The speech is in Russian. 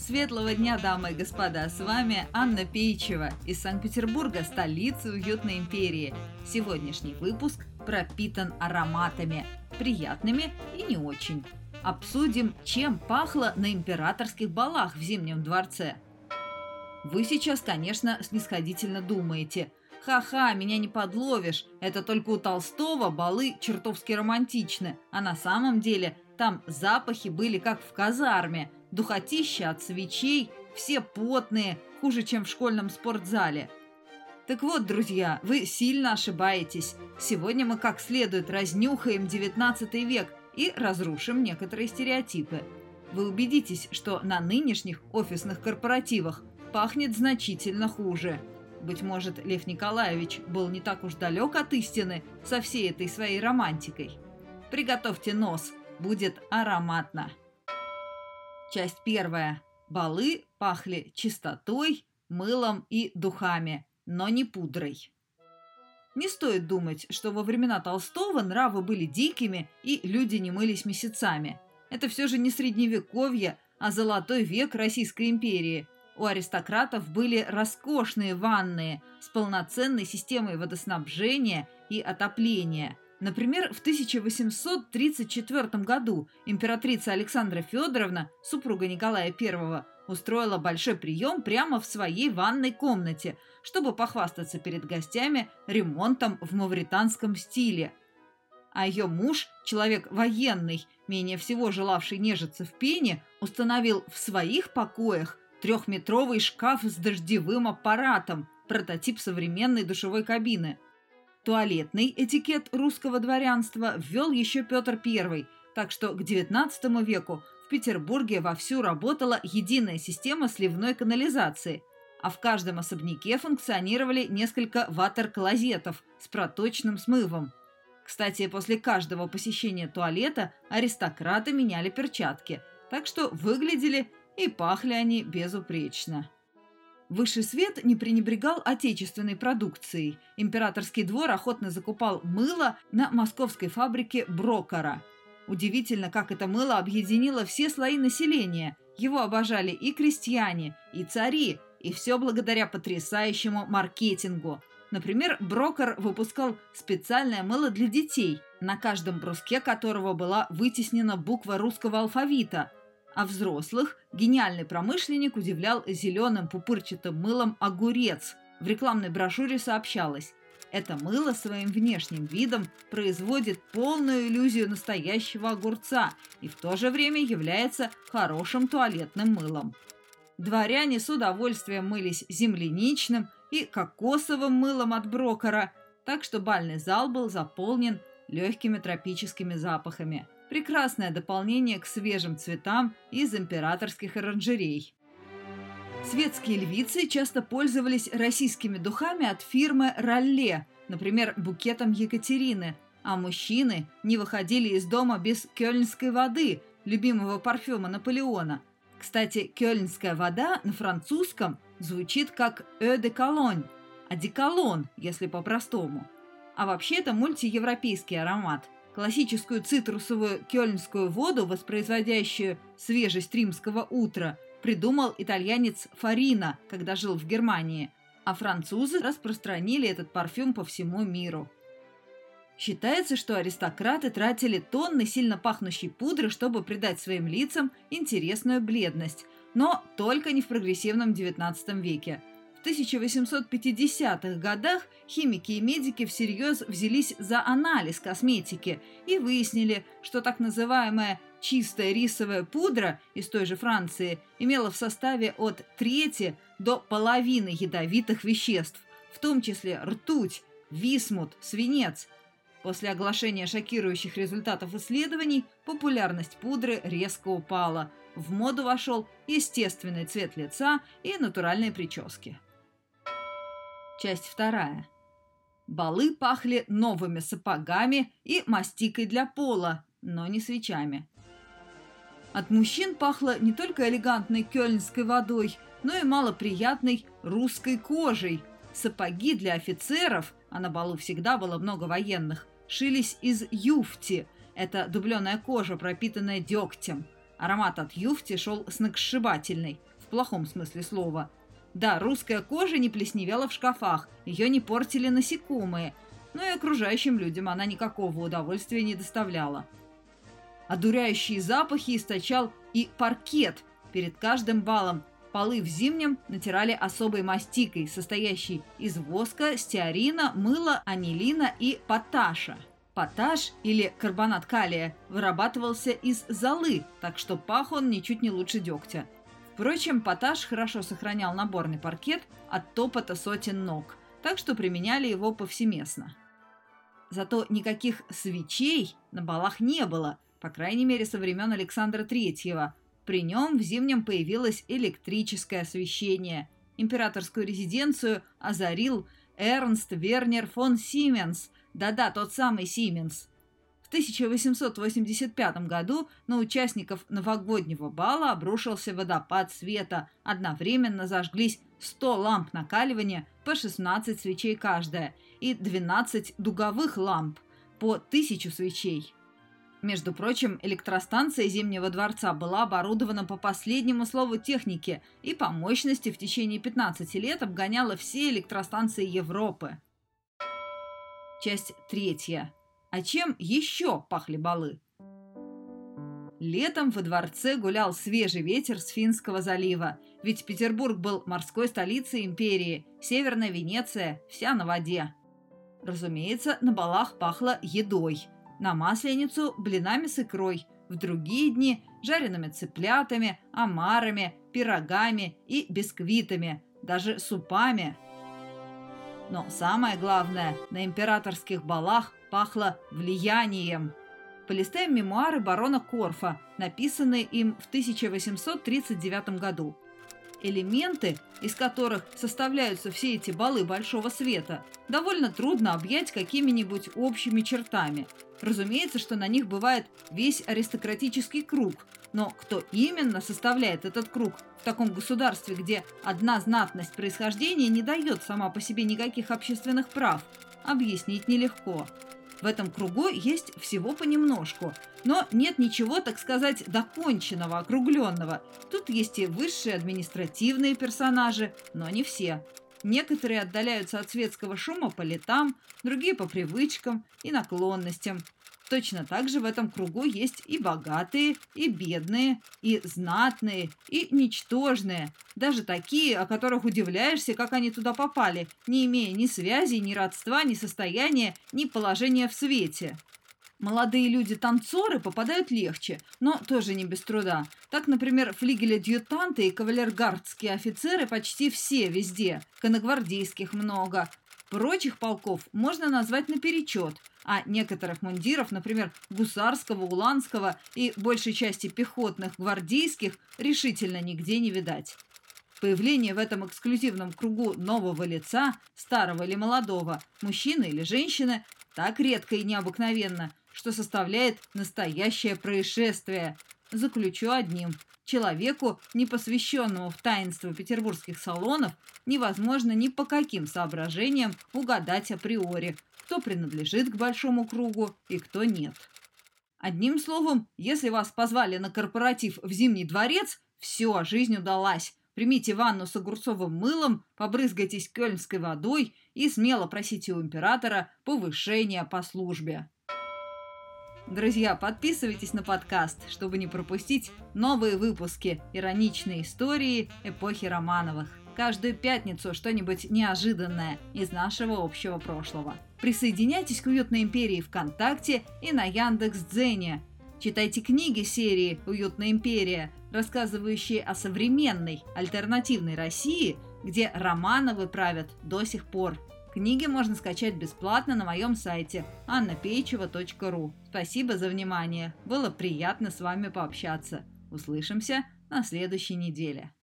Светлого дня, дамы и господа! С вами Анна Пейчева из Санкт-Петербурга, столицы уютной империи. Сегодняшний выпуск пропитан ароматами, приятными и не очень. Обсудим, чем пахло на императорских балах в Зимнем дворце. Вы сейчас, конечно, снисходительно думаете – Ха-ха, меня не подловишь. Это только у Толстого балы чертовски романтичны. А на самом деле там запахи были как в казарме. Духотища от свечей, все потные, хуже, чем в школьном спортзале. Так вот, друзья, вы сильно ошибаетесь. Сегодня мы как следует разнюхаем 19 век и разрушим некоторые стереотипы. Вы убедитесь, что на нынешних офисных корпоративах пахнет значительно хуже. Быть может, Лев Николаевич был не так уж далек от истины со всей этой своей романтикой. Приготовьте нос, будет ароматно. Часть первая. Балы пахли чистотой, мылом и духами, но не пудрой. Не стоит думать, что во времена Толстого нравы были дикими и люди не мылись месяцами. Это все же не средневековье, а золотой век Российской империи – у аристократов были роскошные ванные с полноценной системой водоснабжения и отопления. Например, в 1834 году императрица Александра Федоровна, супруга Николая I, устроила большой прием прямо в своей ванной комнате, чтобы похвастаться перед гостями ремонтом в мавританском стиле. А ее муж, человек военный, менее всего желавший нежиться в пене, установил в своих покоях Трехметровый шкаф с дождевым аппаратом, прототип современной душевой кабины. Туалетный этикет русского дворянства ввел еще Петр I, так что к XIX веку в Петербурге вовсю работала единая система сливной канализации, а в каждом особняке функционировали несколько ватер-клозетов с проточным смывом. Кстати, после каждого посещения туалета аристократы меняли перчатки, так что выглядели и пахли они безупречно. Высший свет не пренебрегал отечественной продукцией. Императорский двор охотно закупал мыло на московской фабрике Брокера. Удивительно, как это мыло объединило все слои населения. Его обожали и крестьяне, и цари, и все благодаря потрясающему маркетингу. Например, Брокер выпускал специальное мыло для детей, на каждом бруске которого была вытеснена буква русского алфавита – а взрослых гениальный промышленник удивлял зеленым пупырчатым мылом огурец. В рекламной брошюре сообщалось, это мыло своим внешним видом производит полную иллюзию настоящего огурца и в то же время является хорошим туалетным мылом. Дворяне с удовольствием мылись земляничным и кокосовым мылом от брокера, так что бальный зал был заполнен легкими тропическими запахами – прекрасное дополнение к свежим цветам из императорских оранжерей. Светские львицы часто пользовались российскими духами от фирмы «Ролле», например, букетом Екатерины, а мужчины не выходили из дома без кёльнской воды, любимого парфюма Наполеона. Кстати, кёльнская вода на французском звучит как «eau de cologne», а «деколон», если по-простому. А вообще это мультиевропейский аромат – Классическую цитрусовую кёльнскую воду, воспроизводящую свежесть римского утра, придумал итальянец Фарина, когда жил в Германии, а французы распространили этот парфюм по всему миру. Считается, что аристократы тратили тонны сильно пахнущей пудры, чтобы придать своим лицам интересную бледность, но только не в прогрессивном XIX веке – в 1850-х годах химики и медики всерьез взялись за анализ косметики и выяснили, что так называемая чистая рисовая пудра из той же Франции имела в составе от трети до половины ядовитых веществ, в том числе ртуть, висмут, свинец. После оглашения шокирующих результатов исследований популярность пудры резко упала. В моду вошел естественный цвет лица и натуральные прически. Часть вторая. Балы пахли новыми сапогами и мастикой для пола, но не свечами. От мужчин пахло не только элегантной кёльнской водой, но и малоприятной русской кожей. Сапоги для офицеров, а на балу всегда было много военных, шились из юфти. Это дубленая кожа, пропитанная дегтем. Аромат от юфти шел сногсшибательный, в плохом смысле слова. Да, русская кожа не плесневела в шкафах, ее не портили насекомые, но и окружающим людям она никакого удовольствия не доставляла. Одуряющие запахи источал и паркет. Перед каждым балом полы в зимнем натирали особой мастикой, состоящей из воска, стеарина, мыла, анилина и поташа. Поташ или карбонат калия вырабатывался из золы, так что пах он ничуть не лучше дегтя. Впрочем, поташ хорошо сохранял наборный паркет от топота сотен ног, так что применяли его повсеместно. Зато никаких свечей на балах не было – по крайней мере со времен Александра Третьего. При нем в зимнем появилось электрическое освещение. Императорскую резиденцию озарил Эрнст Вернер фон Сименс, да-да, тот самый Сименс. В 1885 году на участников новогоднего бала обрушился водопад света. Одновременно зажглись 100 ламп накаливания по 16 свечей каждая и 12 дуговых ламп по 1000 свечей. Между прочим, электростанция Зимнего дворца была оборудована по последнему слову техники и по мощности в течение 15 лет обгоняла все электростанции Европы. Часть третья. А чем еще пахли балы? Летом во дворце гулял свежий ветер с Финского залива, ведь Петербург был морской столицей империи, Северная Венеция, вся на воде. Разумеется, на балах пахло едой – на Масленицу – блинами с икрой, в другие дни – жареными цыплятами, омарами, пирогами и бисквитами, даже супами. Но самое главное, на императорских балах пахло влиянием. Полистаем мемуары барона Корфа, написанные им в 1839 году. Элементы, из которых составляются все эти балы большого света, довольно трудно объять какими-нибудь общими чертами – Разумеется, что на них бывает весь аристократический круг, но кто именно составляет этот круг в таком государстве, где одна знатность происхождения не дает сама по себе никаких общественных прав, объяснить нелегко. В этом кругу есть всего понемножку, но нет ничего, так сказать, доконченного, округленного. Тут есть и высшие административные персонажи, но не все. Некоторые отдаляются от светского шума по летам, другие по привычкам и наклонностям. Точно так же в этом кругу есть и богатые, и бедные, и знатные, и ничтожные. Даже такие, о которых удивляешься, как они туда попали, не имея ни связи, ни родства, ни состояния, ни положения в свете. Молодые люди-танцоры попадают легче, но тоже не без труда. Так, например, флигель-адъютанты и кавалергардские офицеры почти все везде. Коногвардейских много. Прочих полков можно назвать наперечет, а некоторых мундиров, например, гусарского, уланского и большей части пехотных гвардейских, решительно нигде не видать. Появление в этом эксклюзивном кругу нового лица, старого или молодого, мужчины или женщины, так редко и необыкновенно, что составляет настоящее происшествие. Заключу одним. Человеку, не посвященному в таинство петербургских салонов, невозможно ни по каким соображениям угадать априори, кто принадлежит к большому кругу и кто нет. Одним словом, если вас позвали на корпоратив в Зимний дворец, все, жизнь удалась. Примите ванну с огурцовым мылом, побрызгайтесь кёльнской водой и смело просите у императора повышения по службе. Друзья, подписывайтесь на подкаст, чтобы не пропустить новые выпуски ироничной истории эпохи Романовых. Каждую пятницу что-нибудь неожиданное из нашего общего прошлого. Присоединяйтесь к Уютной империи ВКонтакте и на Яндекс.Дзене. Читайте книги серии «Уютная империя», рассказывающие о современной альтернативной России, где Романовы правят до сих пор. Книги можно скачать бесплатно на моем сайте annapeichева.ру. Спасибо за внимание. Было приятно с вами пообщаться. Услышимся на следующей неделе.